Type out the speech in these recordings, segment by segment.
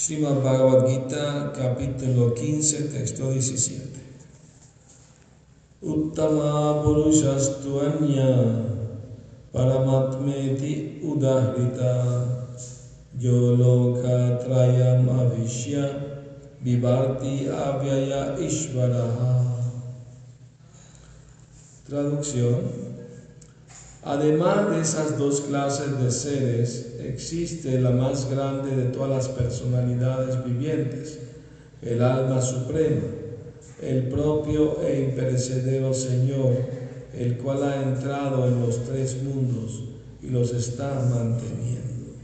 Srimad Bhagavad Gita, capítulo 15, texto 17. Uttama Purushastu Anya Paramatmeti Udahrita Yoloka Trayam Avishya Vivarti Avyaya Ishvaraha. Traducción. Además de esas dos clases de seres, existe la más grande de todas las personalidades vivientes, el alma suprema, el propio e imperecedero Señor, el cual ha entrado en los tres mundos y los está manteniendo.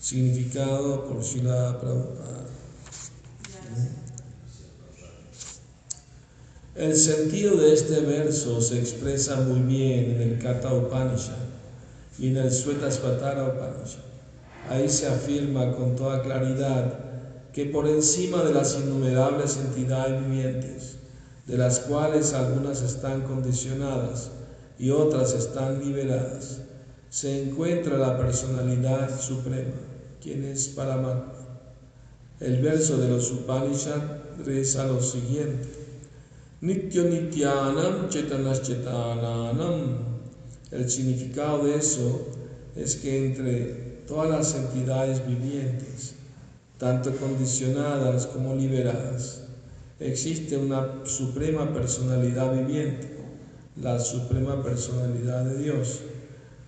Significado por Shila Prabhupada. El sentido de este verso se expresa muy bien en el Kata Upanishad y en el Svetasvatara Upanishad. Ahí se afirma con toda claridad que por encima de las innumerables entidades vivientes, de las cuales algunas están condicionadas y otras están liberadas, se encuentra la personalidad suprema, quien es Paramatma. El verso de los Upanishad reza lo siguiente. Nitya Nityanam Chetanas. El significado de eso es que entre todas las entidades vivientes, tanto condicionadas como liberadas, existe una suprema personalidad viviente, la suprema personalidad de Dios,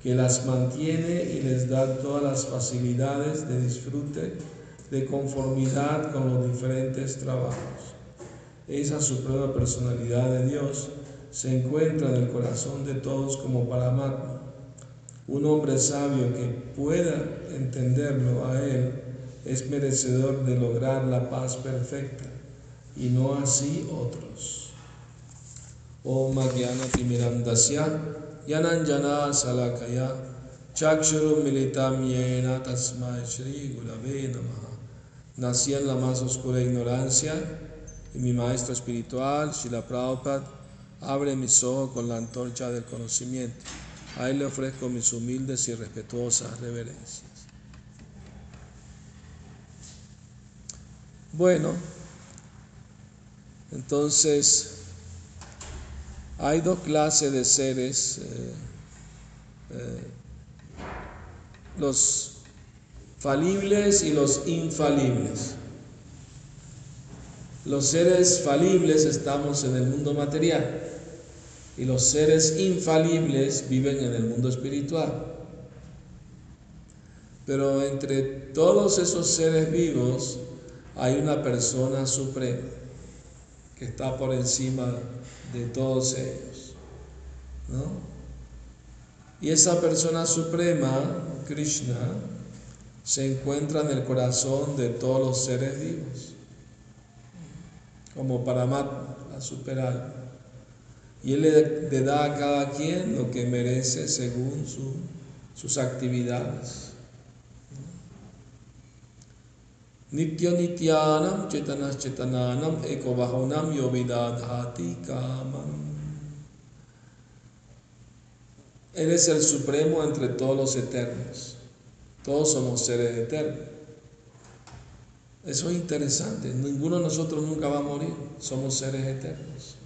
que las mantiene y les da todas las facilidades de disfrute, de conformidad con los diferentes trabajos. Esa suprema personalidad de Dios se encuentra en el corazón de todos como Paramatma. Un hombre sabio que pueda entenderlo a él es merecedor de lograr la paz perfecta y no así otros. Om Magyana Timirandasya Yananjana Salakaya Chakshuru Militam Yena Tasmai Shri Gurave Namaha. Nací en la más oscura ignorancia y mi maestro espiritual, Shila Prabhupada, abre mis ojos con la antorcha del conocimiento. A él le ofrezco mis humildes y respetuosas reverencias. Bueno, entonces hay dos clases de seres, eh, eh, los falibles y los infalibles. Los seres falibles estamos en el mundo material y los seres infalibles viven en el mundo espiritual. Pero entre todos esos seres vivos hay una persona suprema que está por encima de todos ellos. Y esa persona suprema, Krishna, se encuentra en el corazón de todos los seres vivos como Paramatma, la superalma. Y Él le, da a cada quien lo que merece según sus actividades. Nitya nityanam chetanas chetananam ekobahonam yovidadhati kamam. Él es el supremo entre todos los eternos. Todos somos seres eternos. Eso es interesante. Ninguno de nosotros nunca va a morir. Somos seres eternos.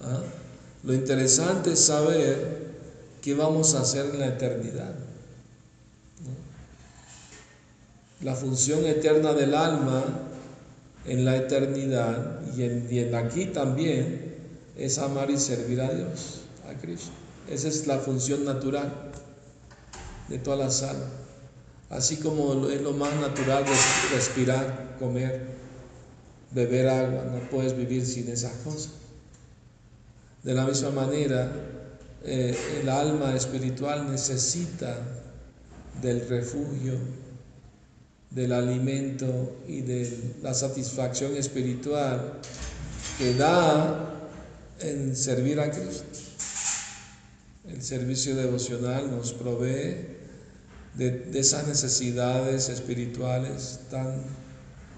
¿Ah? Lo interesante es saber qué vamos a hacer en la eternidad. La función eterna del alma en la eternidad y en, aquí también es amar y servir a Dios, a Cristo. Esa es la función natural de todas las almas. Así como es lo más natural respirar, comer, beber agua, no puedes vivir sin esas cosas. De la misma manera, eh, el alma espiritual necesita del refugio, del alimento y de la satisfacción espiritual que da en servir a Cristo. El servicio devocional nos provee de, esas necesidades espirituales tan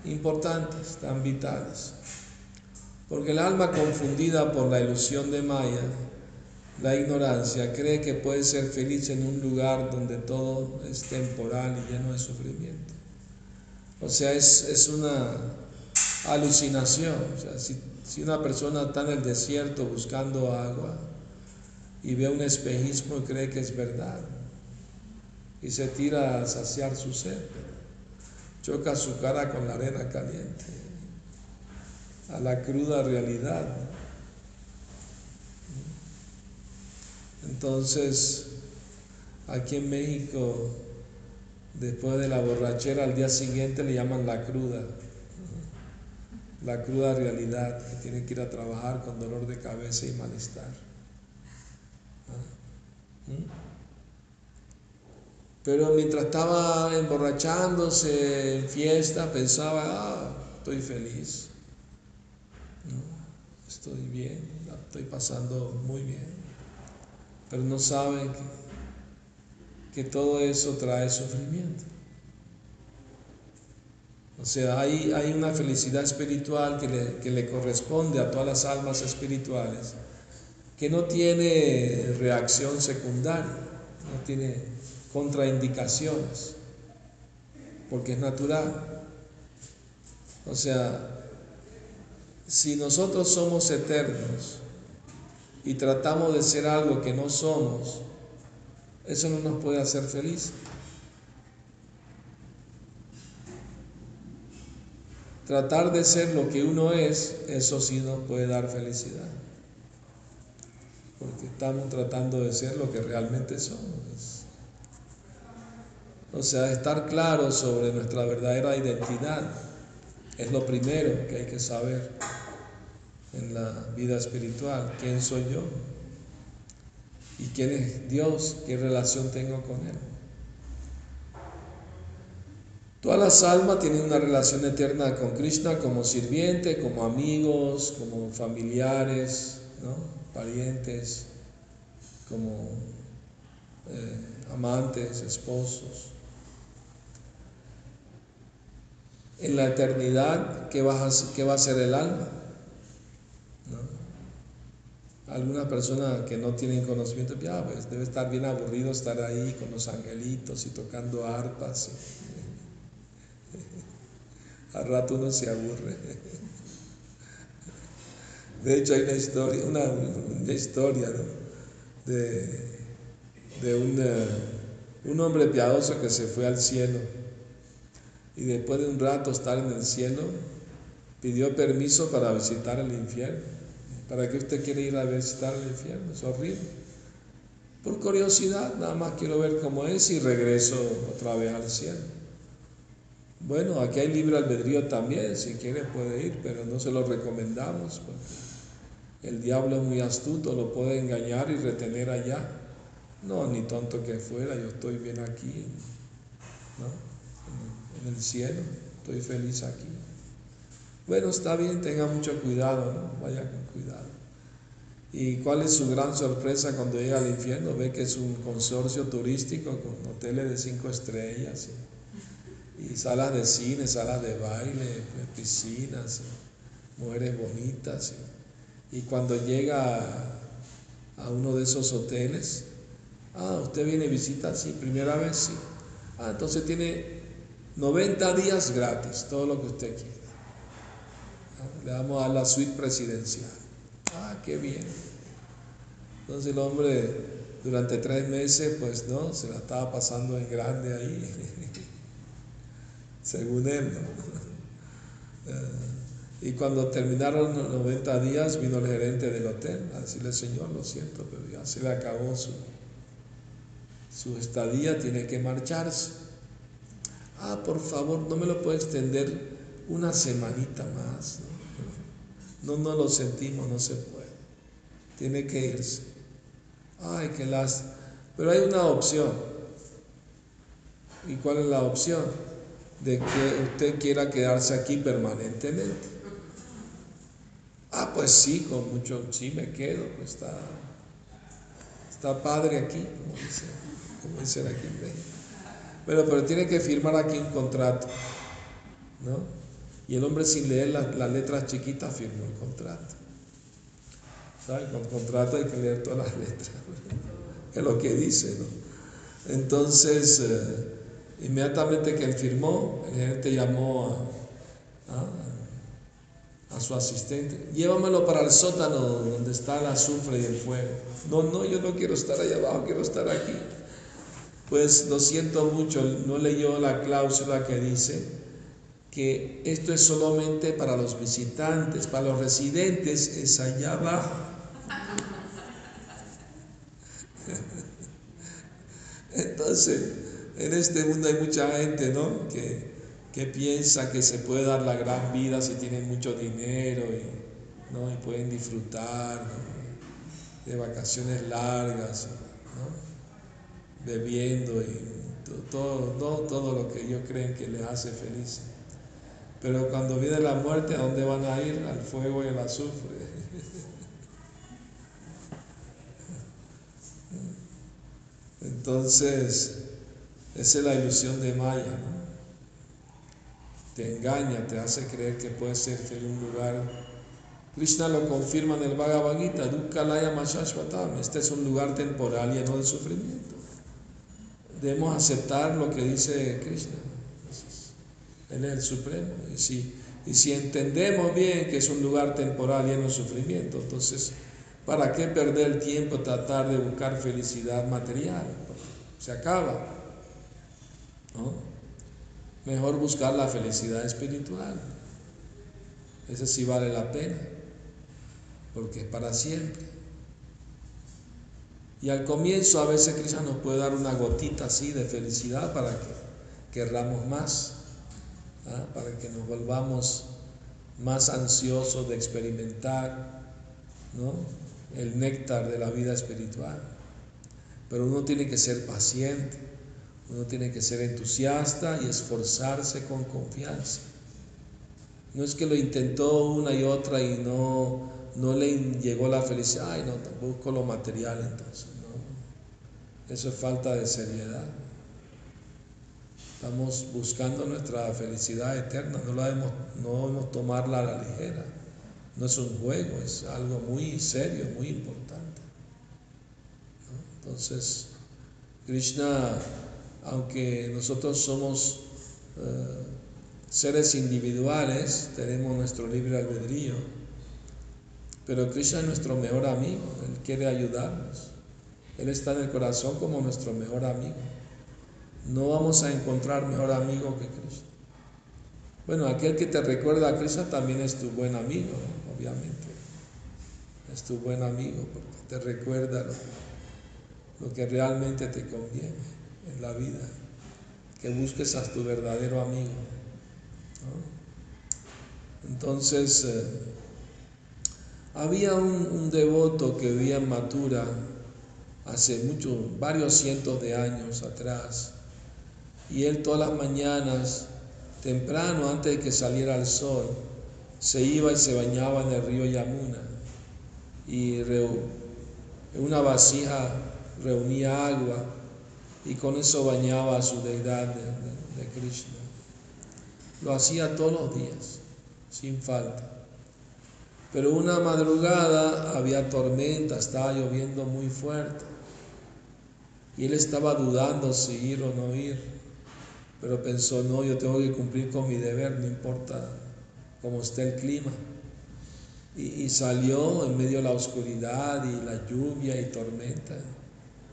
importantes, tan vitales. Porque el alma confundida por la ilusión de Maya, la ignorancia, cree que puede ser feliz en un lugar donde todo es temporal y lleno de sufrimiento. O sea, es, una alucinación. O sea, si, si una persona está en el desierto buscando agua y ve un espejismo y cree que es verdad y se tira a saciar su sed, choca su cara con la arena caliente, a la cruda realidad. Entonces, aquí en México, después de la borrachera, al día siguiente le llaman la cruda, la cruda realidad, que tiene que ir a trabajar con dolor de cabeza y malestar. Pero mientras estaba emborrachándose en fiesta, pensaba, ah, estoy feliz, estoy bien, estoy pasando muy bien pero no saben que, todo eso trae sufrimiento. O sea, hay, hay una felicidad espiritual que le, que le corresponde a todas las almas espirituales, que no tiene reacción secundaria, no tiene contraindicaciones, porque es natural. O sea, si nosotros somos eternos, y tratamos de ser algo que no somos, eso no nos puede hacer feliz. Tratar de ser lo que uno es, eso sí nos puede dar felicidad. Porque estamos tratando de ser lo que realmente somos. O sea, estar claro sobre nuestra verdadera identidad es lo primero que hay que saber en la vida espiritual. ¿Quién soy yo? ¿Y quién es Dios? ¿Qué relación tengo con Él? Todas las almas tienen una relación eterna con Krishna como sirviente, como amigos, como familiares, parientes, como eh, amantes, esposos. En la eternidad, ¿qué va, a, ¿qué va a ser el alma? alguna persona que no tiene conocimiento, ya pues debe estar bien aburrido estar ahí con los angelitos y tocando arpas. Al rato uno se aburre. De hecho hay una historia, una, historia de, de un, un hombre piadoso que se fue al cielo y después de un rato estar en el cielo pidió permiso para visitar el infierno ¿Para qué usted quiere ir a visitar el infierno? Es horrible. Por curiosidad, nada más quiero ver cómo es y regreso otra vez al cielo. Bueno, aquí hay libre albedrío también, si quiere puede ir, pero no se lo recomendamos porque el diablo es muy astuto, lo puede engañar y retener allá. No, ni tonto que fuera, yo estoy bien aquí, ¿no? En el cielo, estoy feliz aquí. Bueno, está bien, tenga mucho cuidado, ¿no? Vaya con cuidado. ¿Y cuál es su gran sorpresa cuando llega al infierno? Ve que es un consorcio turístico con hoteles de cinco estrellas y, salas de cine, salas de baile, piscinas, mujeres bonitas. Y, cuando llega a, uno de esos hoteles, ah, usted viene y visita, sí, primera vez, sí. Ah, entonces tiene 90 días gratis, todo lo que usted quiera. Le damos a la suite presidencial. Ah, qué bien. Entonces el hombre durante tres meses, pues no, se la estaba pasando en grande ahí, según él. Eh, y cuando terminaron los 90 días, vino el gerente del hotel a decirle, Señor, lo siento, pero ya se le acabó su, su estadía, tiene que marcharse. Ah, por favor, no me lo puede extender una semanita más. No, no, lo sentimos, no se puede. Tiene que irse. Ay, qué las. Pero hay una opción. ¿Y cuál es la opción? De que usted quiera quedarse aquí permanentemente. Ah, pues sí, con mucho, sí me quedo, pues está, está padre aquí, como dicen, como dicen aquí en. Pero, pero tiene que firmar aquí un contrato, ¿no? Y el hombre sin leer las, letras chiquitas firmó el contrato. ¿Sabes? Con contrato hay que leer todas las letras. es lo que dice, ¿no? Entonces, eh, Inmediatamente que él firmó, el gerente llamó a, a, su asistente, llévamelo para el sótano donde está el azufre y el fuego. No, no, yo no quiero estar allá abajo, quiero estar aquí. Pues lo siento mucho, no leyó la cláusula que dice que esto es solamente para los visitantes, para los residentes es allá abajo. Entonces, en este mundo hay mucha gente, ¿no? Que, que piensa que se puede dar la gran vida si tienen mucho dinero y, ¿no? y pueden disfrutar de vacaciones largas. Bebiendo y todo, todo, lo que ellos creen que les hace felices. Pero cuando viene la muerte, ¿a dónde van a ir? Al fuego y al azufre. Entonces, esa es la ilusión de Maya. Te engaña, te hace creer que puede ser en un lugar. Krishna lo confirma en el Bhagavad Gita, Dukkalaya Mashashvatam. Este es un lugar temporal lleno de sufrimiento. Debemos aceptar lo que dice Krishna. Él es el Supremo. Y si, y si entendemos bien que es un lugar temporal lleno de sufrimiento, entonces ¿Para qué perder el tiempo tratar de buscar felicidad material? Se acaba. Mejor buscar la felicidad espiritual. Ese sí vale la pena, porque es para siempre. Y al comienzo a veces Cristo nos puede dar una gotita así de felicidad para que querramos más, ¿ah? para que nos volvamos más ansiosos de experimentar, ¿no? el néctar de la vida espiritual. Pero uno tiene que ser paciente, uno tiene que ser entusiasta y esforzarse con confianza. No es que lo intentó una y otra y no, no le llegó la felicidad, ay no, busco lo material entonces, no. Eso es falta de seriedad. Estamos buscando nuestra felicidad eterna, no, la debemos, no tomarla a la ligera. No es un juego, es algo muy serio, muy importante. Entonces, Krishna, aunque nosotros somos eh, seres individuales, tenemos nuestro libre albedrío, pero Krishna es nuestro mejor amigo, Él quiere ayudarnos. Él está en el corazón como nuestro mejor amigo. No vamos a encontrar mejor amigo que Krishna. Bueno, aquel que te recuerda a Krishna también es tu buen amigo obviamente. Es tu buen amigo porque te recuerda lo, que realmente te conviene en la vida. Que busques a tu verdadero amigo. Entonces, eh, había un, devoto que vivía en Matura hace muchos, varios cientos de años atrás, y él todas las mañanas, temprano antes de que saliera el sol, se iba y se bañaba en el río Yamuna y en una vasija reunía agua y con eso bañaba a su deidad de, Krishna. Lo hacía todos los días, sin falta. Pero una madrugada había tormenta, estaba lloviendo muy fuerte. Y él estaba dudando si ir o no ir. Pero pensó, no, yo tengo que cumplir con mi deber, no importa como está el clima. Y, salió en medio de la oscuridad y la lluvia y tormenta.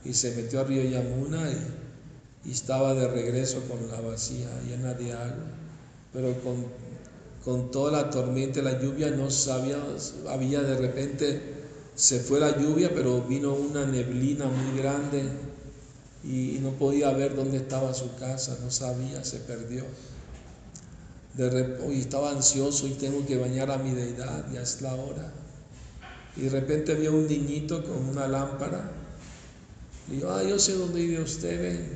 Y se metió a río Yamuna y, estaba de regreso con la vacía llena de agua. Pero con, con toda la tormenta y la lluvia no sabía, había de repente, se fue la lluvia, pero vino una neblina muy grande y no podía ver dónde estaba su casa, no sabía, se perdió de hoy estaba ansioso y tengo que bañar a mi deidad, ya es la hora. Y de repente vio un niñito con una lámpara. Y yo, ah, yo sé dónde vive usted, ven,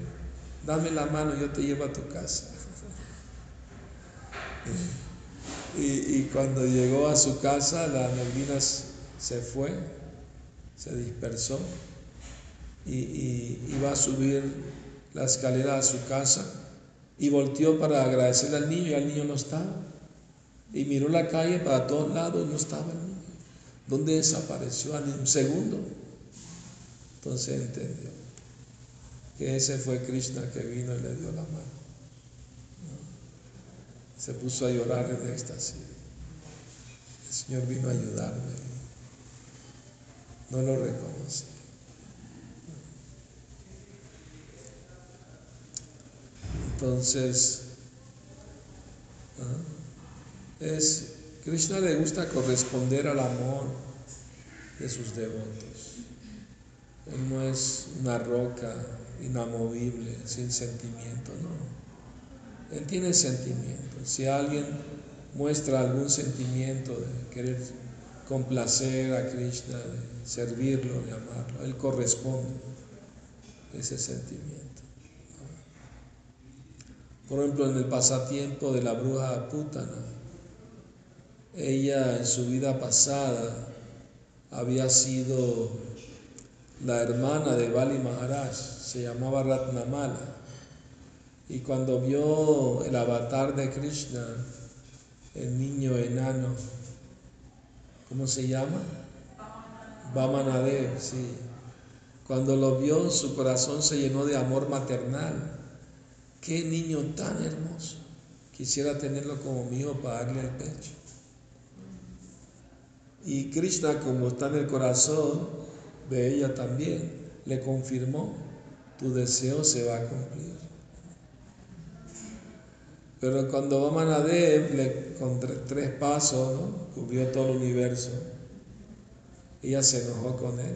dame la mano, yo te llevo a tu casa. Y, cuando llegó a su casa, la neblina se fue, se dispersó y, y iba a subir la escalera a su casa y volteó para agradecerle al niño y al niño no estaba. Y miró la calle para todos lados y no estaba el niño. ¿Dónde desapareció? En un segundo. Entonces entendió. que ese fue Krishna que vino y le dio la mano. Se puso a llorar en éxtasis. El Señor vino a ayudarme. No lo reconocí. Entonces, ¿ah? es, Krishna le gusta corresponder al amor de sus devotos. Él no es una roca inamovible, sin sentimiento, no. Él tiene sentimiento. Si alguien muestra algún sentimiento de querer complacer a Krishna, de servirlo, de amarlo, él corresponde ese sentimiento. Por ejemplo, en el pasatiempo de la bruja Putana, ella en su vida pasada había sido la hermana de Bali Maharaj, se llamaba Ratnamala. Y cuando vio el avatar de Krishna, el niño enano, ¿cómo se llama? Vamanadev, sí. Cuando lo vio, su corazón se llenó de amor maternal. Qué niño tan hermoso. Quisiera tenerlo como mío para darle el pecho. Y Krishna, como está en el corazón de ella también, le confirmó, tu deseo se va a cumplir. Pero cuando Vamanadev, le, con tres pasos, cubrió todo el universo, ella se enojó con él.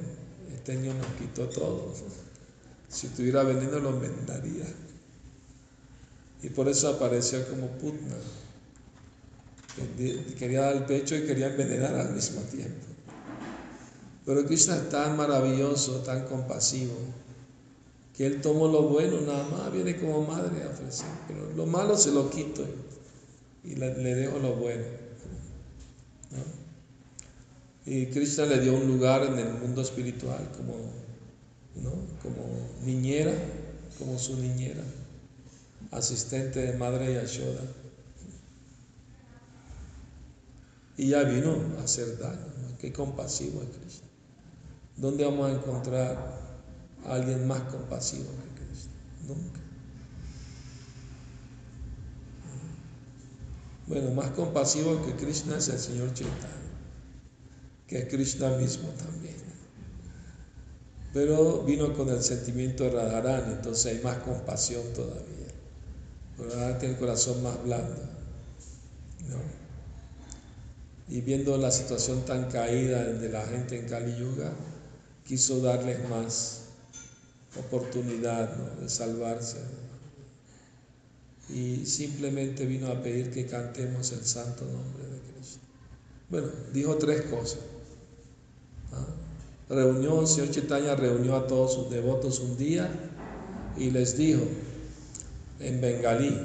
Este niño nos quitó todo. Si estuviera vendiendo, lo vendería. Y por eso apareció como Putna. Quería dar el pecho y quería envenenar al mismo tiempo. Pero Krishna es tan maravilloso, tan compasivo, que Él tomó lo bueno nada más, viene como madre a ofrecer. Pero lo malo se lo quito y le, dejo lo bueno. Y Krishna le dio un lugar en el mundo espiritual como, como niñera, como su niñera asistente de Madre Yashoda. Y ya vino a hacer daño. Qué compasivo es Cristo. ¿Dónde vamos a encontrar alguien más compasivo que Cristo? Nunca. Bueno, más compasivo que Krishna es el Señor Chaitanya, que es Krishna mismo también. Pero vino con el sentimiento de Radharani, entonces hay más compasión todavía para tiene el corazón más blando. Y viendo la situación tan caída de la gente en Kali Yuga, quiso darles más oportunidad de salvarse. Y simplemente vino a pedir que cantemos el santo nombre de Cristo. Bueno, dijo tres cosas. Reunió, el señor Chaitanya reunió a todos sus devotos un día y les dijo, en bengalí.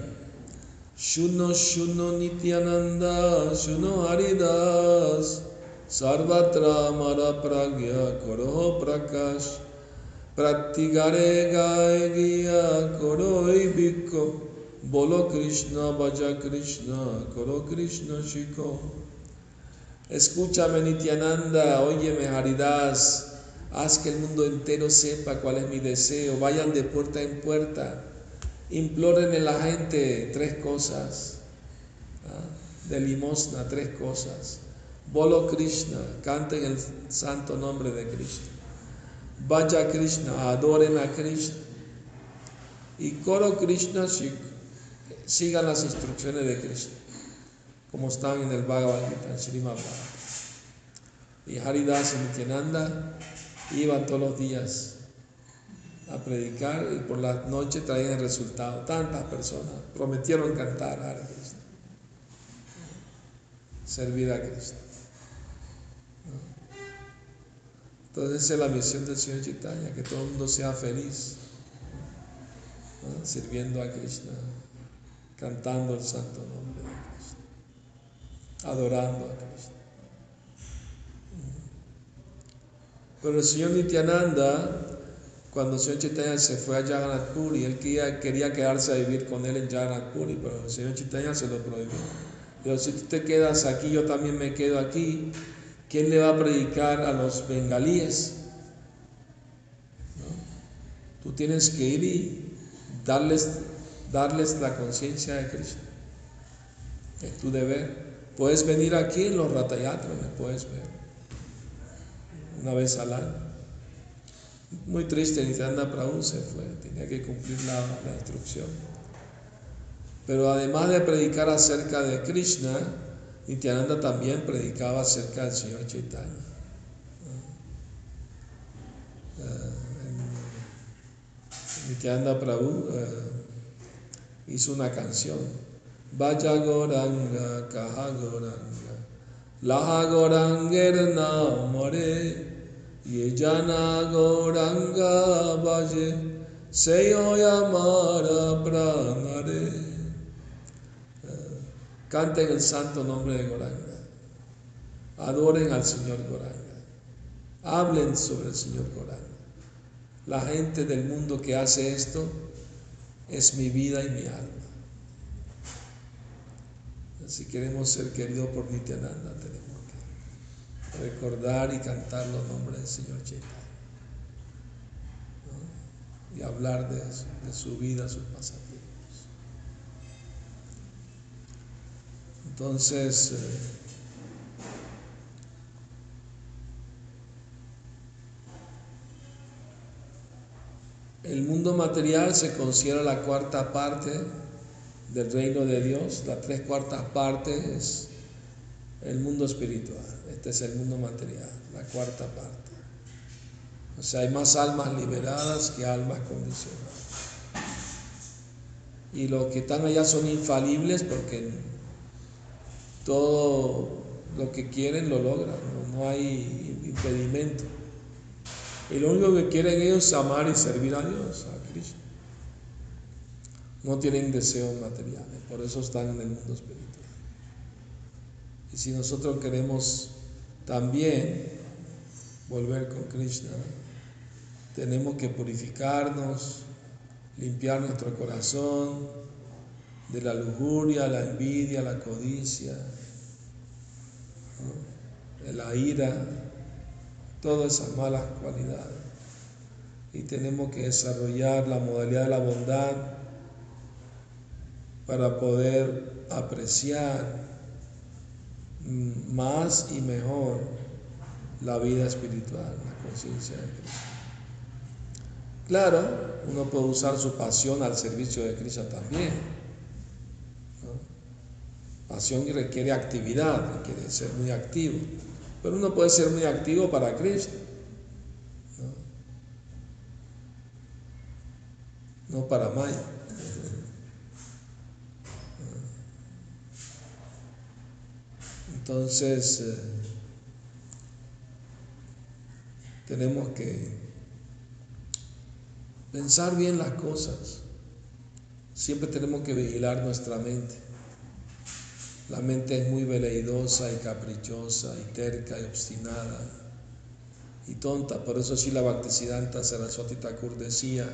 Shuno Shuno Nityananda, Shuno Haridas, Sarvatra Mara Pragya Koro Prakash, Pratigare Gae Gya Koro Biko, Bolo Krishna, Vaja Krishna, Koro Krishna Shiko. Escúchame Nityananda, óyeme Haridas, haz que el mundo entero sepa cuál es mi deseo, vayan de puerta en puerta imploren a la gente tres cosas, de limosna, tres cosas. Bolo Krishna, canten el santo nombre de Krishna. Vaya Krishna, adoren a Krishna. Y coro Krishna, sigan las instrucciones de Krishna, como están en el Bhagavad Gita, en Srimad Y Haridas y Nityananda iban todos los días a predicar y por la noche traían el resultado. Tantas personas prometieron cantar a Cristo, servir a Cristo. Entonces esa es la misión del Señor Chaitanya, que todo el mundo sea feliz, sirviendo a Krishna, cantando el santo nombre de Cristo, adorando a Cristo. Pero el Señor Nityananda cuando el señor Chaitanya se fue a Jagannath Puri, él quería, quedarse a vivir con él en Jagannath pero el señor Chaitanya se lo prohibió. Pero si tú te quedas aquí, yo también me quedo aquí. ¿Quién le va a predicar a los bengalíes? Tú tienes que ir y darles, darles la conciencia de Krishna. Es tu deber. Puedes venir aquí en los ratayatras, me puedes ver. Una vez al año. Muy triste, Nityananda Prabhu se fue, tenía que cumplir la, la instrucción. Pero además de predicar acerca de Krishna, Nityananda también predicaba acerca del Señor Chaitanya. Nityananda Prabhu uh, hizo una canción. Vaya Goranga, Kaha Goranga, Laha Goranger Namare, Yejana Goranga Vaje, Seyo Yamara Pranare. Canten el santo nombre de Goranga. Adoren al Señor Goranga. Hablen sobre el Señor Goranga. La gente del mundo que hace esto es mi vida y mi alma. Si queremos ser queridos por Nityananda, tenemos que recordar y cantar los nombres del Señor Chaitanya. Y hablar de, de su vida, sus pasatiempos. Entonces, eh, el mundo material se considera la cuarta parte del reino de Dios, las tres cuartas partes es el mundo espiritual, este es el mundo material, la cuarta parte. O sea, hay más almas liberadas que almas condicionadas. Y los que están allá son infalibles porque todo lo que quieren lo logran, no, hay impedimento. Y lo único que quieren ellos es amar y servir a Dios, a Cristo. No tienen deseos materiales, por eso están en el mundo espiritual. Y si nosotros queremos también volver con Krishna, tenemos que purificarnos, limpiar nuestro corazón de la lujuria, la envidia, la codicia, la ira, todas esas malas cualidades. Y tenemos que desarrollar la modalidad de la bondad para poder apreciar más y mejor la vida espiritual, la conciencia de Cristo. Claro, uno puede usar su pasión al servicio de Cristo también Pasión requiere actividad, requiere ser muy activo. Pero uno puede ser muy activo para Cristo. No, para Maya. Entonces, eh, tenemos que pensar bien las cosas. Siempre tenemos que vigilar nuestra mente. La mente es muy veleidosa y caprichosa y terca y obstinada y tonta. Por eso sí la Bhaktisiddhanta Saraswati Thakur decía,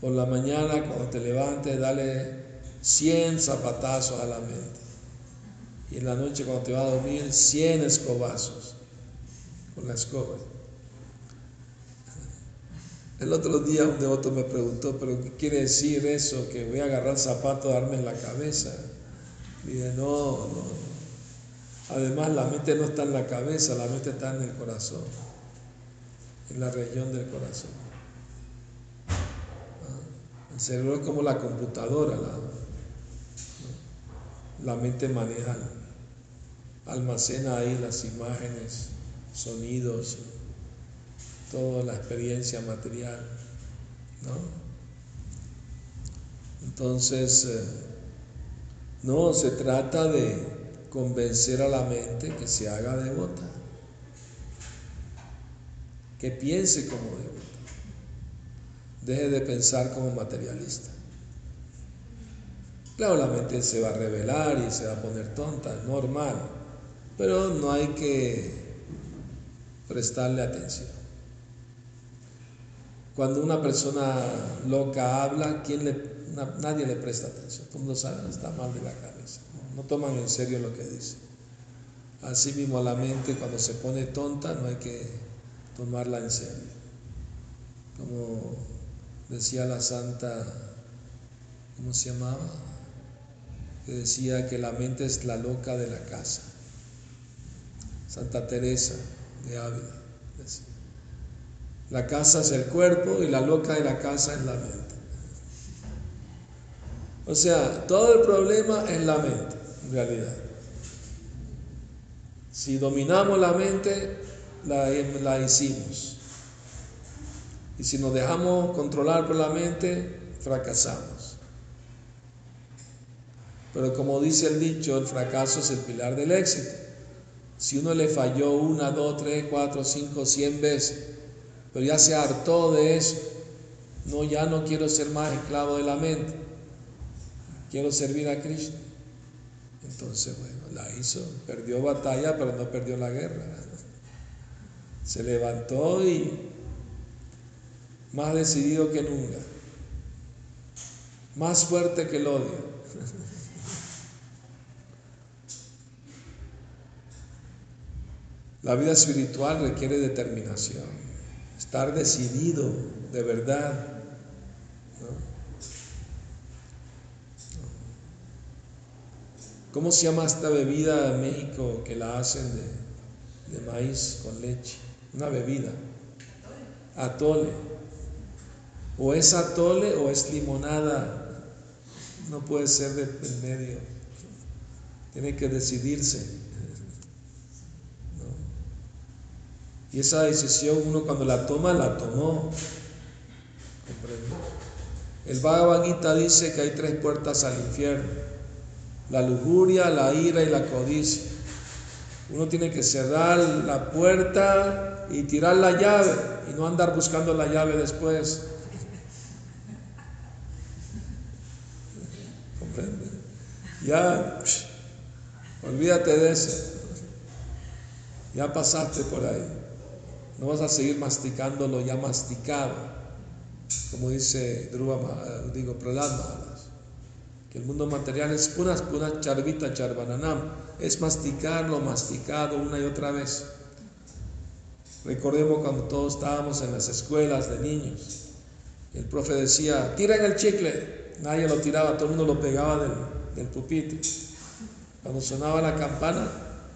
por la mañana cuando te levantes dale 100 zapatazos a la mente. Y en la noche cuando te vas a dormir 100 escobazos con la escoba. El otro día un devoto me preguntó, pero ¿qué quiere decir eso? Que voy a agarrar zapato, darme en la cabeza. Dije, no, no. Además, la mente no está en la cabeza, la mente está en el corazón, en la región del corazón. Ah, el cerebro es como la computadora, la, la mente maneja, almacena ahí las imágenes, sonidos, toda la experiencia material. ¿no? Entonces, eh, no, se trata de convencer a la mente que se haga devota, que piense como devota, deje de pensar como materialista. Claro, la mente se va a revelar y se va a poner tonta, normal, pero no hay que prestarle atención. Cuando una persona loca habla, ¿quién le nadie le presta atención, todo el mundo sabe, está mal de la cabeza, no, toman en serio lo que dice. Así mismo la mente cuando se pone tonta no hay que tomarla en serio. Como decía la santa, ¿cómo se llamaba? Que decía que la mente es la loca de la casa. Santa Teresa de Ávila decía. La casa es el cuerpo y la loca de la casa es la mente. O sea, todo el problema es la mente, en realidad. Si dominamos la mente, la, la hicimos. Y si nos dejamos controlar por la mente, fracasamos. Pero como dice el dicho, el fracaso es el pilar del éxito. Si uno le falló una, dos, tres, cuatro, cinco, cien veces, pero ya se hartó de eso, no, ya no quiero ser más esclavo de la mente, quiero servir a Cristo. Entonces, bueno, la hizo, perdió batalla, pero no perdió la guerra. Se levantó y más decidido que nunca, más fuerte que el odio. La vida espiritual requiere determinación, estar decidido de verdad. ¿Cómo se llama esta bebida en México que la hacen de, maíz con leche? Una bebida. Atole. O es atole o es limonada. No puede ser de en medio. Tiene que decidirse. Y esa decisión uno cuando la toma, la tomó. El Bhagavad Gita dice que hay tres puertas al infierno. La lujuria, la ira y la codicia. Uno tiene que cerrar la puerta y tirar la llave y no andar buscando la llave después. ¿Comprende? Ya, olvídate de eso. Ya pasaste por ahí. No vas a seguir masticando lo ya masticado, como dice Dhruva, digo, el mundo material es pura, pura charvita, charvananam, es masticar lo masticado una y otra vez. Recordemos cuando todos estábamos en las escuelas de niños, el profe decía, tiren el chicle, nadie lo tiraba, todo el mundo lo pegaba del, del pupitre. Cuando sonaba la campana,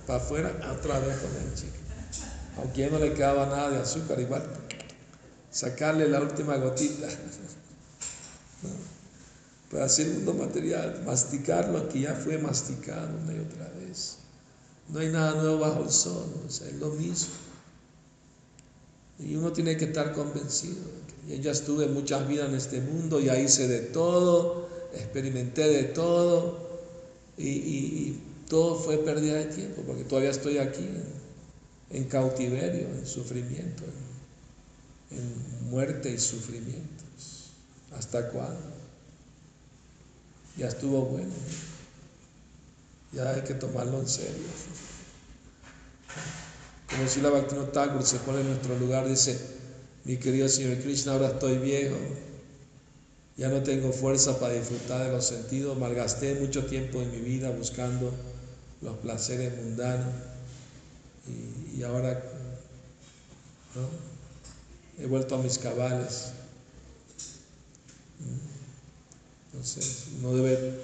para afuera, otra vez con el chicle aunque ya no le quedaba nada de azúcar, igual sacarle la última gotita. Para hacer mundo material, masticarlo que ya fue masticado una y otra vez. No hay nada nuevo bajo el sol, o sea, es lo mismo. Y uno tiene que estar convencido. Que ya estuve muchas vidas en este mundo, ya hice de todo, experimenté de todo, y todo fue pérdida de tiempo, porque todavía estoy aquí en cautiverio, en sufrimiento, en, muerte y sufrimientos. ¿Hasta cuándo? Ya estuvo bueno. Ya hay que tomarlo en serio. Como si la Bhaktivinoda Thakur se pone en nuestro lugar, dice, mi querido Señor Krishna, ahora estoy viejo, ya no tengo fuerza para disfrutar de los sentidos, malgasté mucho tiempo en mi vida buscando los placeres mundanos y, ahora he vuelto a mis cabales. Entonces uno debe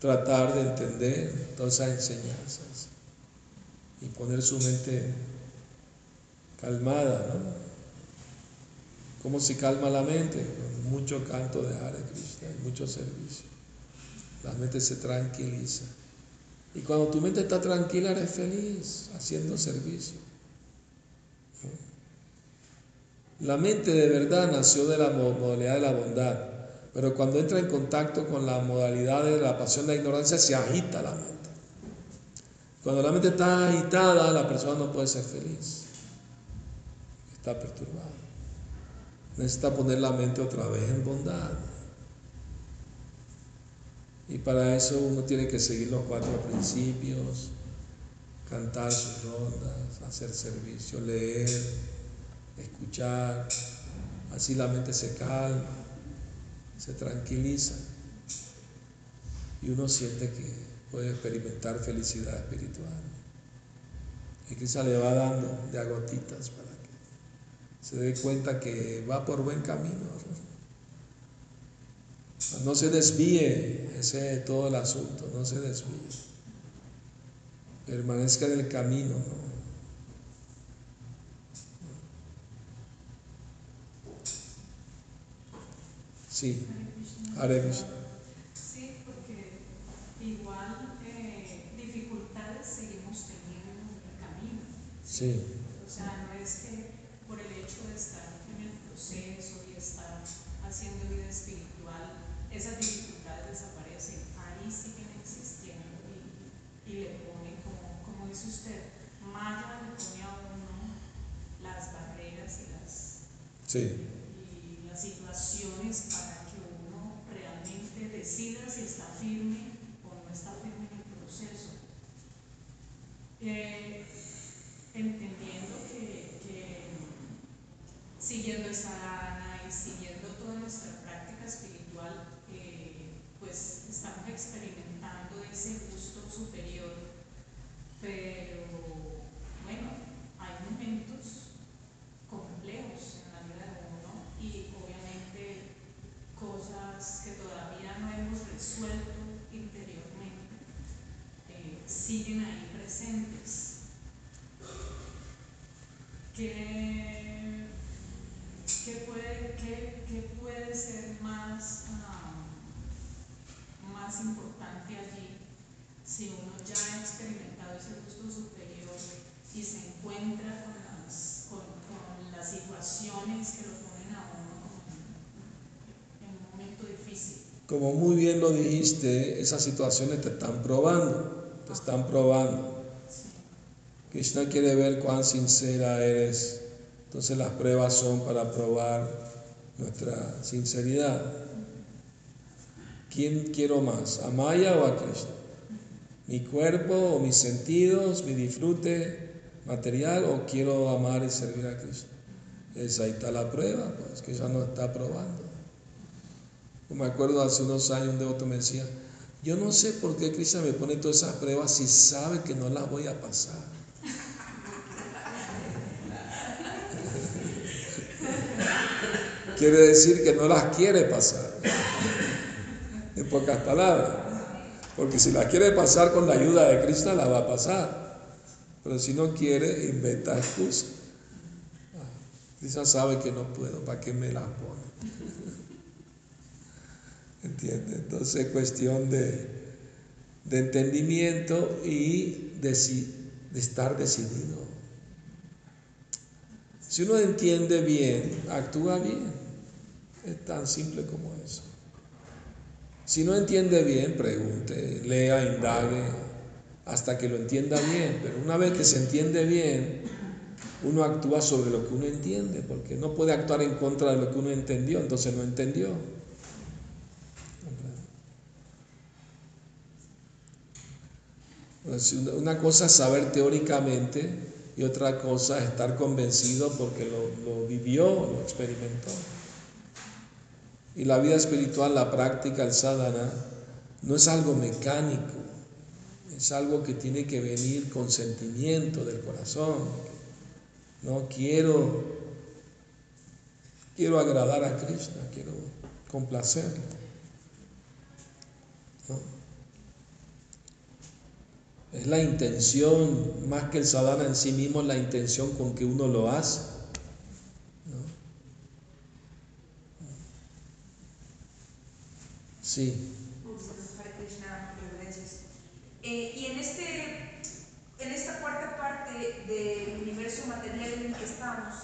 tratar de entender todas esas enseñanzas y poner su mente calmada, ¿no? ¿Cómo se calma la mente? Con mucho canto de Hare Krishna y mucho servicio. La mente se tranquiliza. Y cuando tu mente está tranquila, eres feliz haciendo servicio. La mente de verdad nació de la modalidad de la bondad, pero cuando entra en contacto con la modalidad de la pasión de la ignorancia, se agita la mente. Cuando la mente está agitada, la persona no puede ser feliz. Está perturbada. Necesita poner la mente otra vez en bondad. Y para eso uno tiene que seguir los cuatro principios, cantar sus rondas, hacer servicio, leer, escuchar. Así la mente se calma, se tranquiliza y uno siente que puede experimentar felicidad espiritual. Y quizá le va dando de agotitas para que se dé cuenta que va por buen camino. No se desvíe, ese es todo el asunto, no se desvíe. Permanezca en el camino. ¿no? Sí, Hare Sí, porque igual eh, dificultades seguimos teniendo en el camino. Sí. O sea, no es que por el hecho de estar en el proceso y estar haciendo vida espiritual, esas dificultades desaparecen. Ahí siguen existiendo y, y le ponen, como, como dice usted, Maya le pone a uno las barreras y las, Sí. y las situaciones para que uno realmente decida si está firme o no está firme en el proceso. Entendiendo que, que siguiendo esa y siguiendo toda nuestra práctica espiritual, eh, pues estamos experimentando ese gusto superior, pero bueno, hay momentos complejos en la vida de uno y obviamente cosas que todavía no hemos resuelto interiormente eh, siguen ahí presentes. ¿Qué, qué puede, qué, qué puede ser más, ah, más importante allí si uno ya ha experimentado ese gusto superior y se encuentra con las, con, con las situaciones que lo ponen a uno como en, en un momento difícil? Como muy bien lo dijiste, esas situaciones te están probando, te están probando. Krishna quiere ver cuán sincera eres. Entonces las pruebas son para probar nuestra sinceridad. ¿Quién quiero más? ¿A Maya o a Krishna? ¿Mi cuerpo o mis sentidos, mi disfrute material o quiero amar y servir a Krishna? Esa ahí está la prueba, pues que ya no está probando. Me acuerdo hace unos años un devoto me decía, yo no sé por qué Krishna me pone todas esas pruebas si sabe que no las voy a pasar. Quiere decir que no las quiere pasar. En pocas palabras. Porque si las quiere pasar con la ayuda de Krishna, la va a pasar. Pero si no quiere, inventa excusas. Krishna sabe que no puedo, ¿para qué me las pone? ¿Entiendes? Entonces es cuestión de, de entendimiento y de, de estar decidido. Si uno entiende bien, actúa bien. Es tan simple como eso. Si no entiende bien, pregunte, lea, indague, hasta que lo entienda bien. Pero una vez que se entiende bien, uno actúa sobre lo que uno entiende, porque no puede actuar en contra de lo que uno entendió, entonces no entendió. Una cosa es saber teóricamente y otra cosa es estar convencido porque lo, lo vivió, lo experimentó. Y la vida espiritual, la práctica, el sadhana, no es algo mecánico, es algo que tiene que venir con sentimiento del corazón. No quiero, quiero agradar a Krishna, quiero complacerlo. ¿no? Es la intención, más que el sadhana en sí mismo, la intención con que uno lo hace. Sí. Eh, y en, este, en esta cuarta parte del universo material en el que estamos,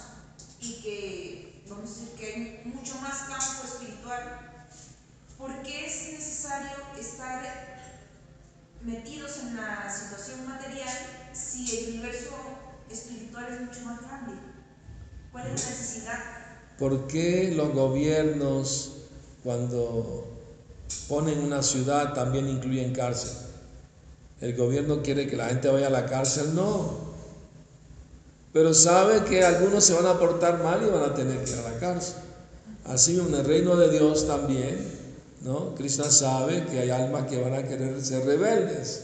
y que vamos a decir que hay mucho más campo espiritual, ¿por qué es necesario estar metidos en la situación material si el universo espiritual es mucho más grande? ¿Cuál es la necesidad? ¿Por qué los gobiernos cuando ponen una ciudad también incluyen cárcel? ¿El gobierno quiere que la gente vaya a la cárcel? No. Pero sabe que algunos se van a portar mal y van a tener que ir a la cárcel. Así en el reino de Dios también, ¿no? Krishna sabe que hay almas que van a querer ser rebeldes.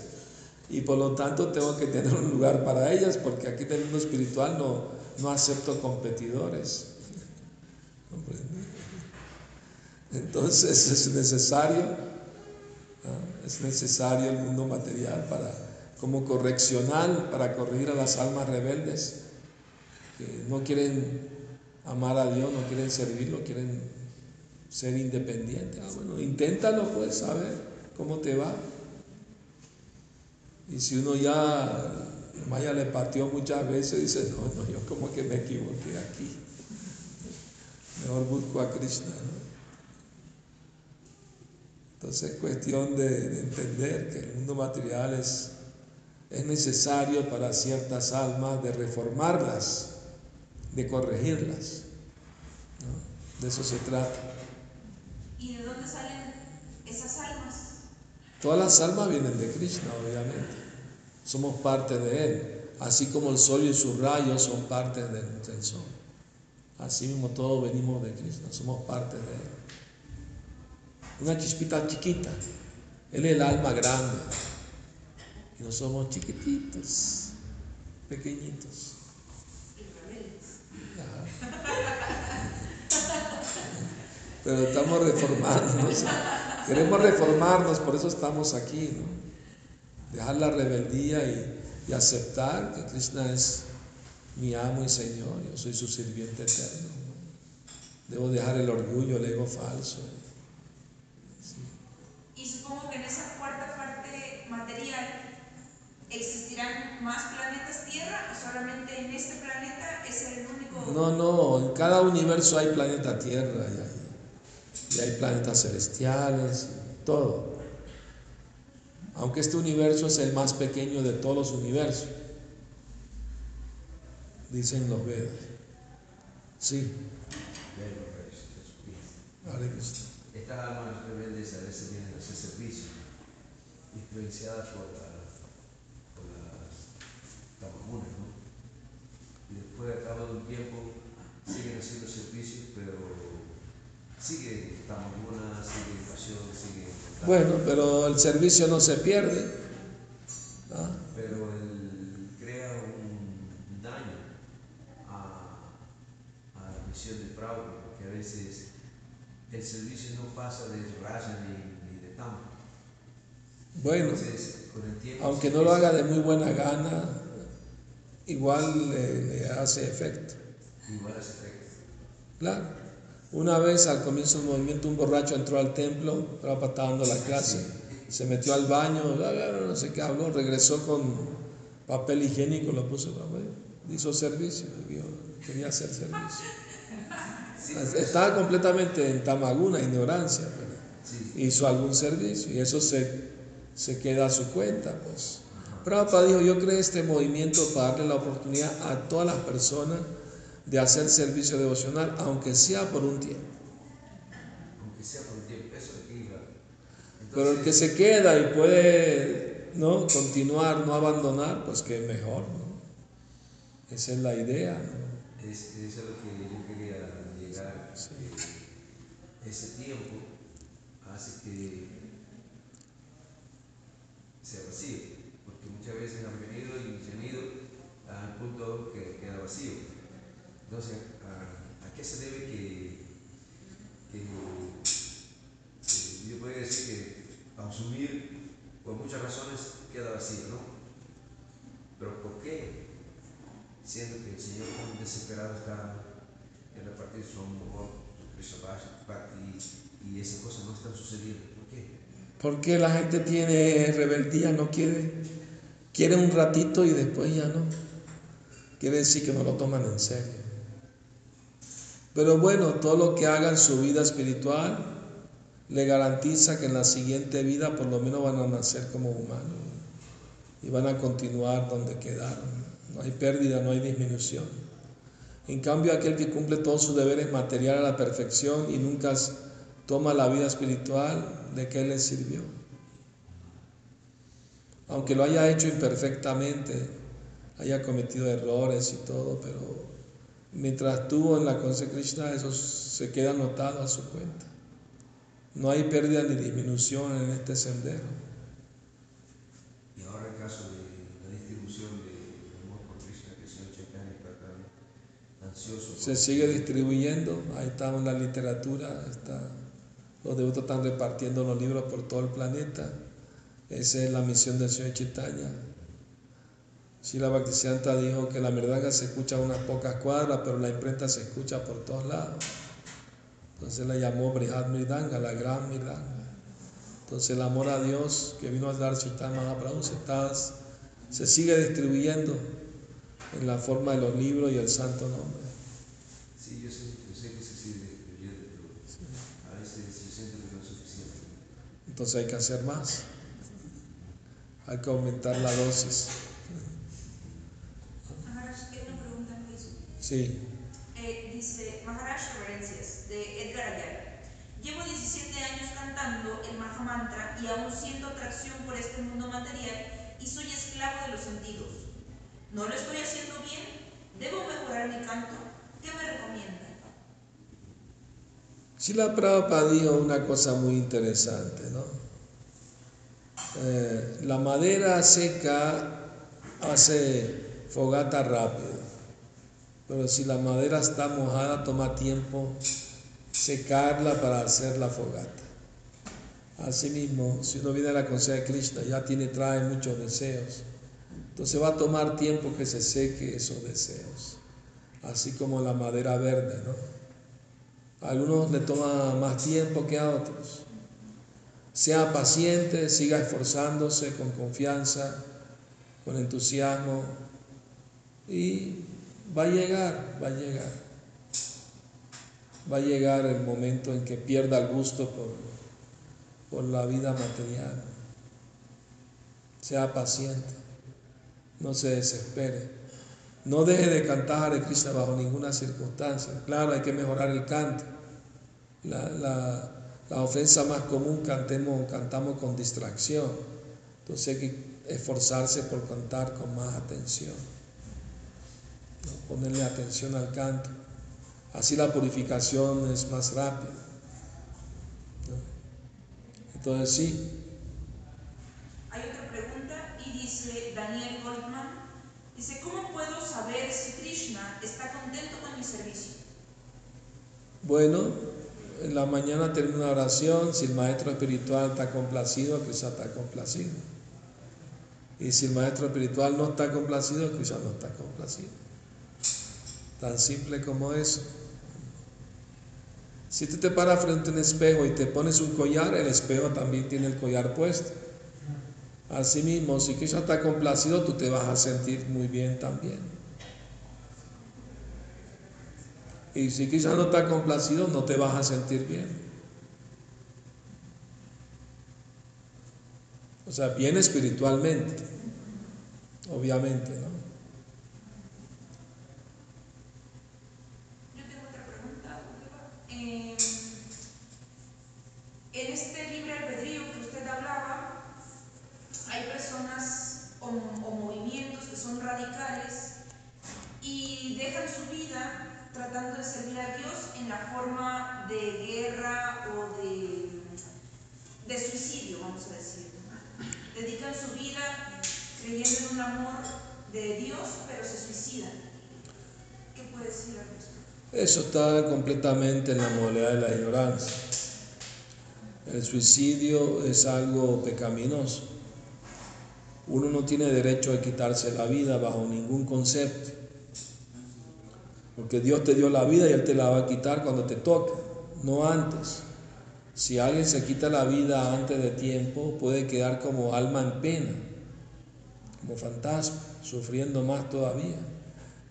Y por lo tanto tengo que tener un lugar para ellas, porque aquí en el mundo espiritual no, no acepto competidores. Entonces es necesario, es necesario el mundo material para, como correccional para corregir a las almas rebeldes que no quieren amar a Dios, no quieren servirlo, quieren ser independientes. Ah, bueno, inténtalo pues, a ver cómo te va. Y si uno ya, Maya le pateó muchas veces, dice, no, no, yo como que me equivoqué aquí. Mejor busco a Krishna. Entonces es cuestión de, entender que el mundo material es, es necesario para ciertas almas de reformarlas, de corregirlas. De eso se trata. ¿Y de dónde salen esas almas? Todas las almas vienen de Krishna, obviamente. Somos parte de Él. Así como el sol y sus rayos son parte del, del sol. Así mismo todos venimos de Krishna, somos parte de Él una chispita chiquita. Él es el alma grande. Y nosotros somos chiquititos, pequeñitos. Pero estamos reformándonos. Queremos reformarnos, por eso estamos aquí, ¿no? Dejar la rebeldía y, y aceptar que Krishna es mi amo y Señor, yo soy su sirviente eterno. Debo dejar el orgullo, el ego falso. ¿Existirán más planetas Tierra o solamente en este planeta es el único? No, no, en cada universo hay planeta Tierra y hay, y hay planetas celestiales, todo. Aunque este universo es el más pequeño de todos los universos, dicen los Vedas. Sí. Estas almas rebeldes a veces vienen a hacer servicio, influenciadas por la ¿no? Y después, al cabo de un tiempo, siguen haciendo servicios, pero sigue Tamaguna, sigue pasión, sigue. Bueno, pero el servicio no se pierde. Pero él crea un daño a, a la misión de Prabhupada, porque a veces el servicio no pasa de raya ni, ni de tampa. Bueno, aunque no lo haga de muy buena gana, igual le, hace efecto. Igual hace efecto. Claro. Una vez al comienzo del movimiento un borracho entró al templo, estaba patando la clase, se metió al baño, no sé qué habló, regresó con papel higiénico, lo puso, hizo servicio, quería hacer servicio. Estaba completamente en tamaguna, ignorancia, pero hizo algún servicio y eso se, se queda a su cuenta, pues. Prabhupada dijo, yo creé este movimiento para darle la oportunidad a todas las personas de hacer servicio devocional, aunque sea por un tiempo. Aunque sea por un tiempo, eso es Pero el que se queda y puede ¿no? continuar, no abandonar, pues que mejor. ¿no? Esa es la idea. ¿no? Es, eso es lo que yo quería llegar. ese tiempo hace que sea vacío muchas veces han venido y se han ido al punto que queda vacío. Entonces, ¿a, qué se debe que, yo podría decir que asumir por muchas razones queda vacío, ¿no? Pero ¿por qué? Siendo que el Señor tan desesperado está en repartir su amor, su y, y esas cosas no están sucediendo. ¿Por qué? Porque la gente tiene rebeldía, no quiere Quiere un ratito y después ya no. Quiere decir que no lo toman en serio. Pero bueno, todo lo que haga en su vida espiritual le garantiza que en la siguiente vida por lo menos van a nacer como humanos y van a continuar donde quedaron. No hay pérdida, no hay disminución. En cambio, aquel que cumple todos sus deberes materiales a la perfección y nunca toma la vida espiritual, ¿de qué le sirvió? aunque lo haya hecho imperfectamente, haya cometido errores y todo, pero mientras estuvo en la conciencia Krishna, eso se queda anotado a su cuenta. No hay pérdida ni disminución en este sendero. Y ahora el caso de la distribución de amor por Krishna, que el señor Chaitanya está tan ansioso. Se sigue distribuyendo, ahí está en la literatura, está Los devotos están repartiendo los libros por todo el planeta. Esa es la misión del Señor Chaitanya. La Bhaktisiddhanta dijo que la verdad se escucha a unas pocas cuadras, pero la imprenta se escucha por todos lados. Entonces la llamó Brihad Mirdanga, la gran Mirdanga. Entonces el amor a Dios que vino a dar Chaitanya Mahaprabhu se, se sigue distribuyendo en la forma de los libros y el santo nombre. Sí, yo sé, yo sé que se sigue distribuyendo, pero a veces yo siento que no es suficiente. Entonces hay que hacer más. Hay que aumentar la dosis. Maharaj, una pregunta en Facebook. Sí. Eh, dice Maharaj Reverencias, de Edgar Ayala. Llevo 17 años cantando el Mahamantra y aún siento atracción por este mundo material y soy esclavo de los sentidos. ¿No lo estoy haciendo bien? ¿Debo mejorar mi canto? ¿Qué me recomienda? la Prabhupada dijo una cosa muy interesante, ¿no? Eh, la madera seca hace fogata rápido, pero si la madera está mojada toma tiempo secarla para hacer la fogata. Asimismo, si uno viene a la conciencia de Krishna, ya tiene, trae muchos deseos. Entonces va a tomar tiempo que se seque esos deseos. Así como la madera verde, ¿no? A algunos le toma más tiempo que a otros. Sea paciente, siga esforzándose con confianza, con entusiasmo y va a llegar, va a llegar. Va a llegar el momento en que pierda el gusto por, por la vida material. Sea paciente, no se desespere. No deje de cantar a Krishna bajo ninguna circunstancia. Claro, hay que mejorar el canto. La, la, la ofensa más común cantemos, cantamos con distracción. Entonces hay que esforzarse por cantar con más atención. Ponerle atención al canto. Así la purificación es más rápida. Entonces sí. Hay otra pregunta y dice Daniel Goldman, dice, ¿cómo puedo saber si Krishna está contento con mi servicio? Bueno, en la mañana termina una oración, si el maestro espiritual está complacido, Krishna está complacido. Y si el maestro espiritual no está complacido, Krishna no está complacido. Tan simple como eso. Si tú te paras frente a un espejo y te pones un collar, el espejo también tiene el collar puesto. Asimismo, si Krishna está complacido, tú te vas a sentir muy bien también. Y si Krishna no está complacido, no te vas a sentir bien. O sea, bien espiritualmente, obviamente, ¿no? En este libre albedrío que usted hablaba, hay personas o, movimientos que son radicales y dejan su vida tratando de servir a Dios en la forma de guerra o de, de suicidio, vamos a decir. Dedican su vida creyendo en un amor de Dios, pero se suicidan. ¿Qué puede decir al respecto? Eso está completamente en la modalidad de la ignorancia. El suicidio es algo pecaminoso. Uno no tiene derecho a quitarse la vida bajo ningún concepto. Porque Dios te dio la vida y Él te la va a quitar cuando te toque, no antes. Si alguien se quita la vida antes de tiempo, puede quedar como alma en pena, como fantasma, sufriendo más todavía.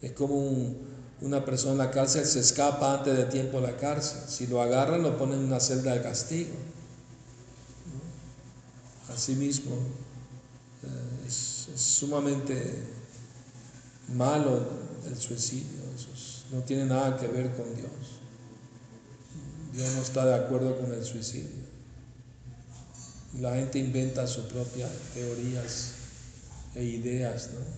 Es como una persona en la cárcel se escapa antes de tiempo de la cárcel. Si lo agarran, lo ponen en una celda de castigo. Asimismo, eh, es, sumamente malo el suicidio, no tiene nada que ver con Dios. Dios no está de acuerdo con el suicidio. La gente inventa sus propias teorías e ideas, ¿no?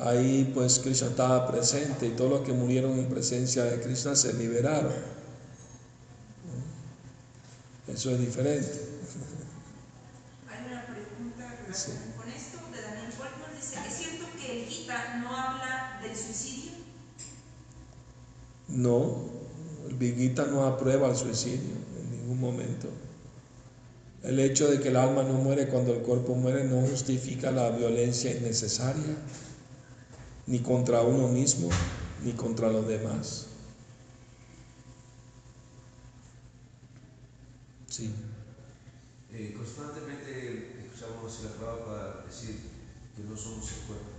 Ahí pues Krishna estaba presente y todos los que murieron en presencia de Krishna se liberaron. Eso es diferente. Hay una pregunta Sí. con esto de Daniel Goldman. Dice, ¿es cierto que el Gita no habla del suicidio? No, el Vigita no aprueba el suicidio en ningún momento. El hecho de que el alma no muere cuando el cuerpo muere no justifica la violencia innecesaria, ni contra uno mismo, ni contra los demás. Sí, Eh, constantemente escuchamos a la Prabhupada decir que no somos el cuerpo.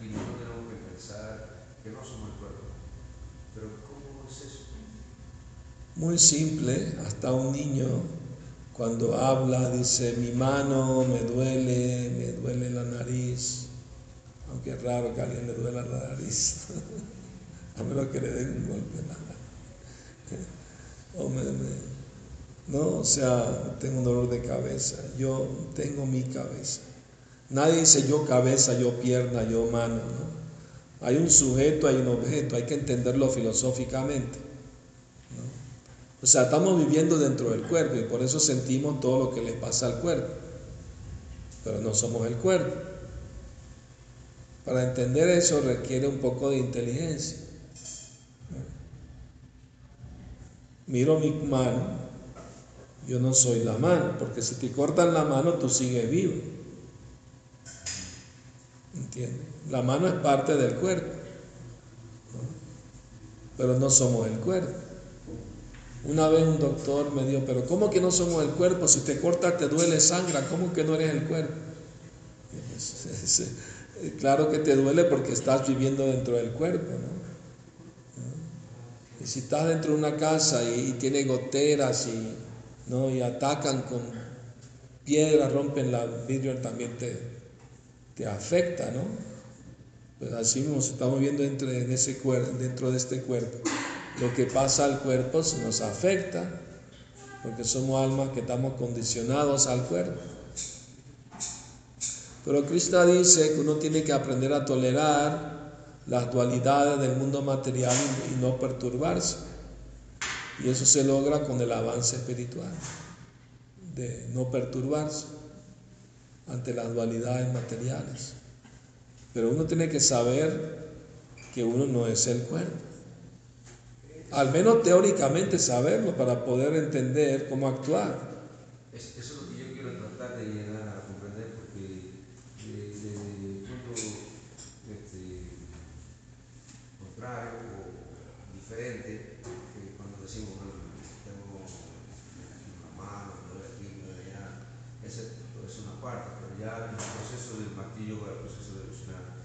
Y nosotros tenemos que pensar que no somos el cuerpo. Pero ¿cómo es eso? muy simple, hasta un niño cuando habla dice, mi mano me duele, me duele la nariz, aunque es raro que a alguien le duela la nariz, a menos que le den un golpe. O me- no, o sea, tengo un dolor de cabeza, yo tengo mi cabeza. Nadie dice yo cabeza, yo pierna, yo mano, ¿no? Hay un sujeto, hay un objeto, hay que entenderlo filosóficamente. O sea, estamos viviendo dentro del cuerpo y por eso sentimos todo lo que le pasa al cuerpo. Pero no somos el cuerpo. Para entender eso requiere un poco de inteligencia. Miro mi mano, yo no soy la mano, porque si te cortan la mano tú sigues vivo. ¿Entiendes? La mano es parte del cuerpo, pero no somos el cuerpo. Una vez un doctor me dijo, pero ¿cómo que no somos el cuerpo? Si te cortas te duele, sangra, ¿cómo que no eres el cuerpo? Claro que te duele porque estás viviendo dentro del cuerpo, ¿no? Y si estás dentro de una casa y, tiene goteras y, ¿no? y atacan con piedras, rompen la vidrio, también te, te afecta, ¿no? Pues así nos estamos viendo dentro, en ese dentro de este cuerpo. Lo que pasa al cuerpo se nos afecta, porque somos almas que estamos condicionados al cuerpo. Pero Krishna dice que uno tiene que aprender a tolerar las dualidades del mundo material y no perturbarse. Y eso se logra con el avance espiritual, de no perturbarse ante las dualidades materiales. Pero uno tiene que saber que uno no es el cuerpo. Al menos teóricamente saberlo para poder entender cómo actuar es lo que yo quiero tratar de llegar a comprender porque de- desde el punto este, contrario o diferente, que cuando decimos, bueno, tengo una mano, me duele aquí, me duele allá, ese es una parte, pero ya el proceso del martillo, el proceso de evolucionar,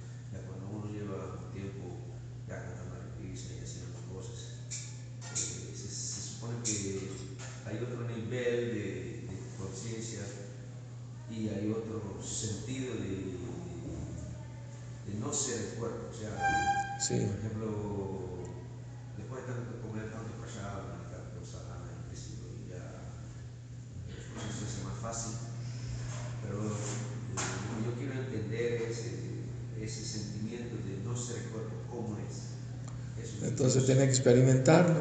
Entonces tiene que experimentarlo.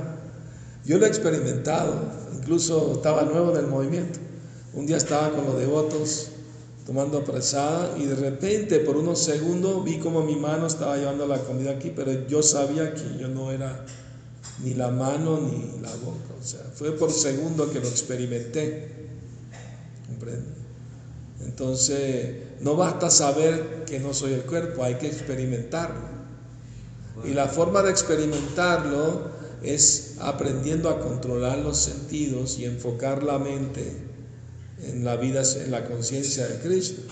Yo lo he experimentado, incluso estaba nuevo en el movimiento. Un día estaba con los devotos tomando presada y de repente por unos segundos vi como mi mano estaba llevando la comida aquí, pero yo sabía que yo no era ni la mano ni la boca. O sea, fue por segundo que lo experimenté. Entonces, no basta saber que no soy el cuerpo, hay que experimentarlo. Y la forma de experimentarlo es aprendiendo a controlar los sentidos y enfocar la mente en la vida, en la conciencia de Krishna.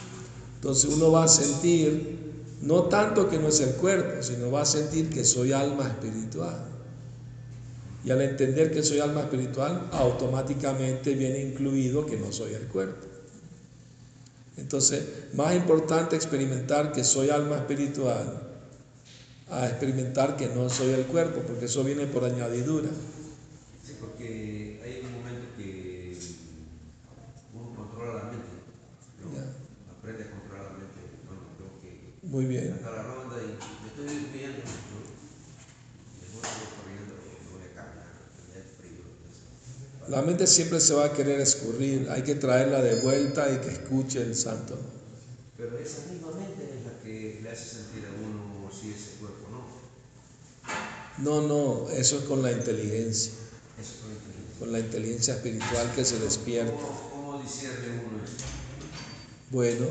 Entonces uno va a sentir no tanto que no es el cuerpo, sino va a sentir que soy alma espiritual. Y al entender que soy alma espiritual, automáticamente viene incluido que no soy el cuerpo. Entonces, más importante experimentar que soy alma espiritual a experimentar que no soy el cuerpo, porque eso viene por añadidura. porque hay un momento que uno controla la mente, ¿no? Ya. aprende a controlar la mente. Bueno, que Muy bien. la ronda y me estoy ¿no? Mejor corriendo, voy a caminar, frío. entonces, La mente siempre se va a querer escurrir, hay que traerla de vuelta y que escuche el santo. Pero esa misma mente es la que le hace sentir a uno si ese cuerpo no. No, no, eso es con la inteligencia, Eso es con inteligencia. con la inteligencia espiritual que se despierta. ¿Cómo, cómo uno eso? Bueno,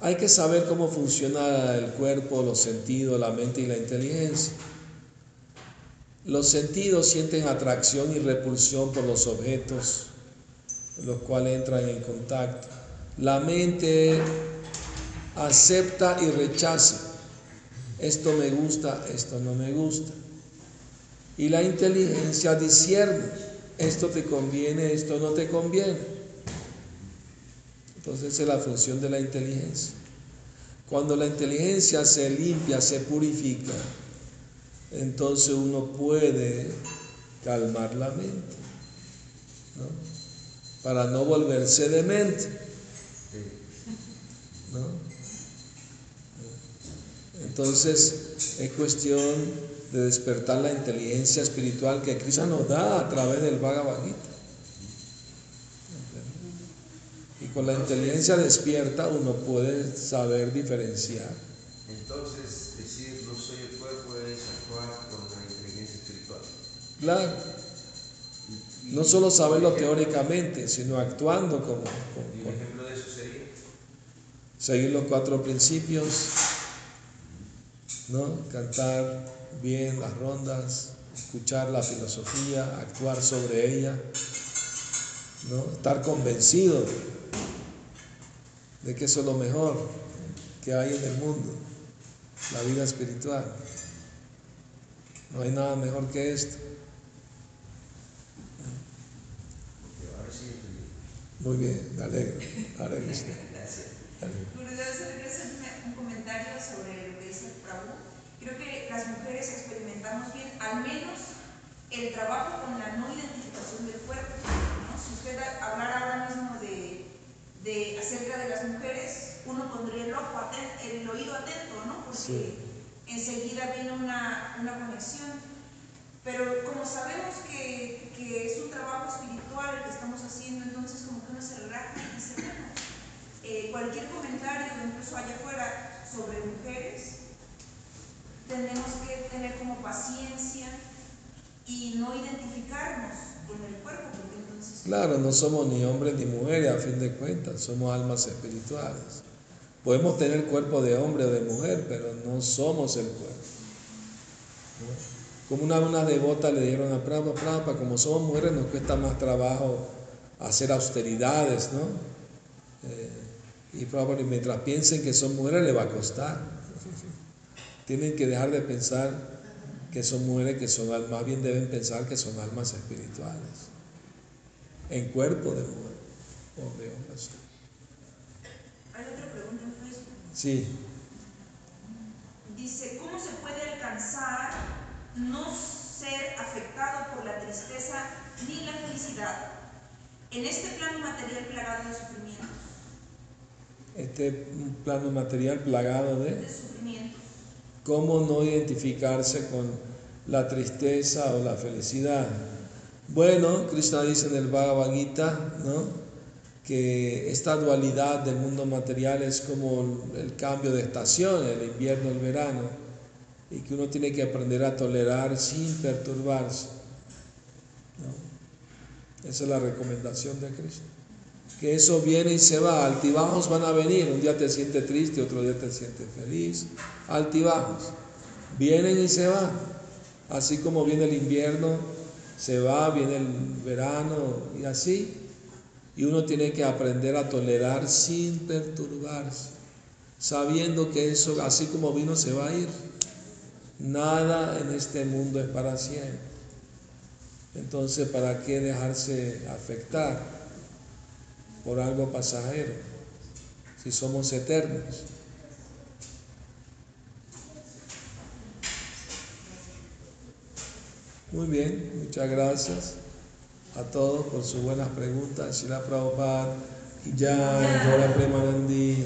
hay que saber cómo funciona el cuerpo, los sentidos, la mente y la inteligencia. Los sentidos sienten atracción y repulsión por los objetos los cuales entran en contacto. La mente acepta y rechaza. Esto me gusta, esto no me gusta. Y la inteligencia discierne. Esto te conviene, esto no te conviene. Entonces es la función de la inteligencia. Cuando la inteligencia se limpia, se purifica, entonces uno puede calmar la mente, ¿no? Para no volverse demente. ¿no? Entonces es cuestión de despertar la inteligencia espiritual que Cristo nos da a través del Bhagavad Gita. Y con la inteligencia despierta uno puede saber diferenciar. Entonces, decir no soy el cuerpo es actuar con la inteligencia espiritual. Claro, no solo saberlo teóricamente, sino actuando como, como- Y un ejemplo de eso sería, seguir los cuatro principios, ¿no? Cantar bien las rondas, escuchar la filosofía, actuar sobre ella, ¿no? Estar convencido de que eso es lo mejor que hay en el mundo, la vida espiritual. No hay nada mejor que esto. Muy bien, me alegro Gurudev, solo quiero hacer un- un comentario sobre lo que dice Prabhu. Creo que las mujeres experimentamos bien, al menos el trabajo con la no identificación del cuerpo. ¿no? Si usted hablara ahora mismo de, de acerca de las mujeres, uno pondría el ojo aten- el oído atento, ¿no? Porque enseguida viene una, una conexión. Pero como sabemos que, que es un trabajo espiritual el que estamos haciendo, entonces como que uno se relaja y dice, bueno, eh, cualquier comentario, incluso allá afuera, sobre mujeres, tenemos que tener como paciencia y no identificarnos con el cuerpo, porque entonces... Claro, no somos ni hombres ni mujeres a fin de cuentas, somos almas espirituales. Podemos tener cuerpo de hombre o de mujer, pero no somos el cuerpo. Como una, una devota le dijeron a Prabhupada, Prabhupada, como somos mujeres nos cuesta más trabajo hacer austeridades, ¿no? Eh, y Prabhupada, mientras piensen que son mujeres, le va a costar. Tienen que dejar de pensar que son mujeres, que son almas, más bien deben pensar que son almas espirituales en cuerpo de mujer o de hombre. Hay otra pregunta en Facebook. Sí, Dice, ¿cómo se puede alcanzar no ser afectado por la tristeza ni la felicidad en este plano material plagado de sufrimientos? este plano material plagado de De sufrimientos. Cómo no identificarse con la tristeza o la felicidad. Bueno, Krishna dice en el Bhagavad Gita, ¿no? que esta dualidad del mundo material es como el cambio de estación, el invierno, el verano, y que uno tiene que aprender a tolerar sin perturbarse. Esa es la recomendación de Krishna. Que eso viene y se va, altibajos van a venir, un día te sientes triste, otro día te sientes feliz, altibajos, vienen y se van, así como viene el invierno, se va, viene el verano y así, y uno tiene que aprender a tolerar sin perturbarse, sabiendo que eso, así como vino, se va a ir. Nada en este mundo es para siempre. Entonces, ¿para qué dejarse afectar por algo pasajero si somos eternos? Muy bien, muchas gracias. a todos por sus buenas preguntas. Shila Prabhupada, Jai, Jora Premanandi,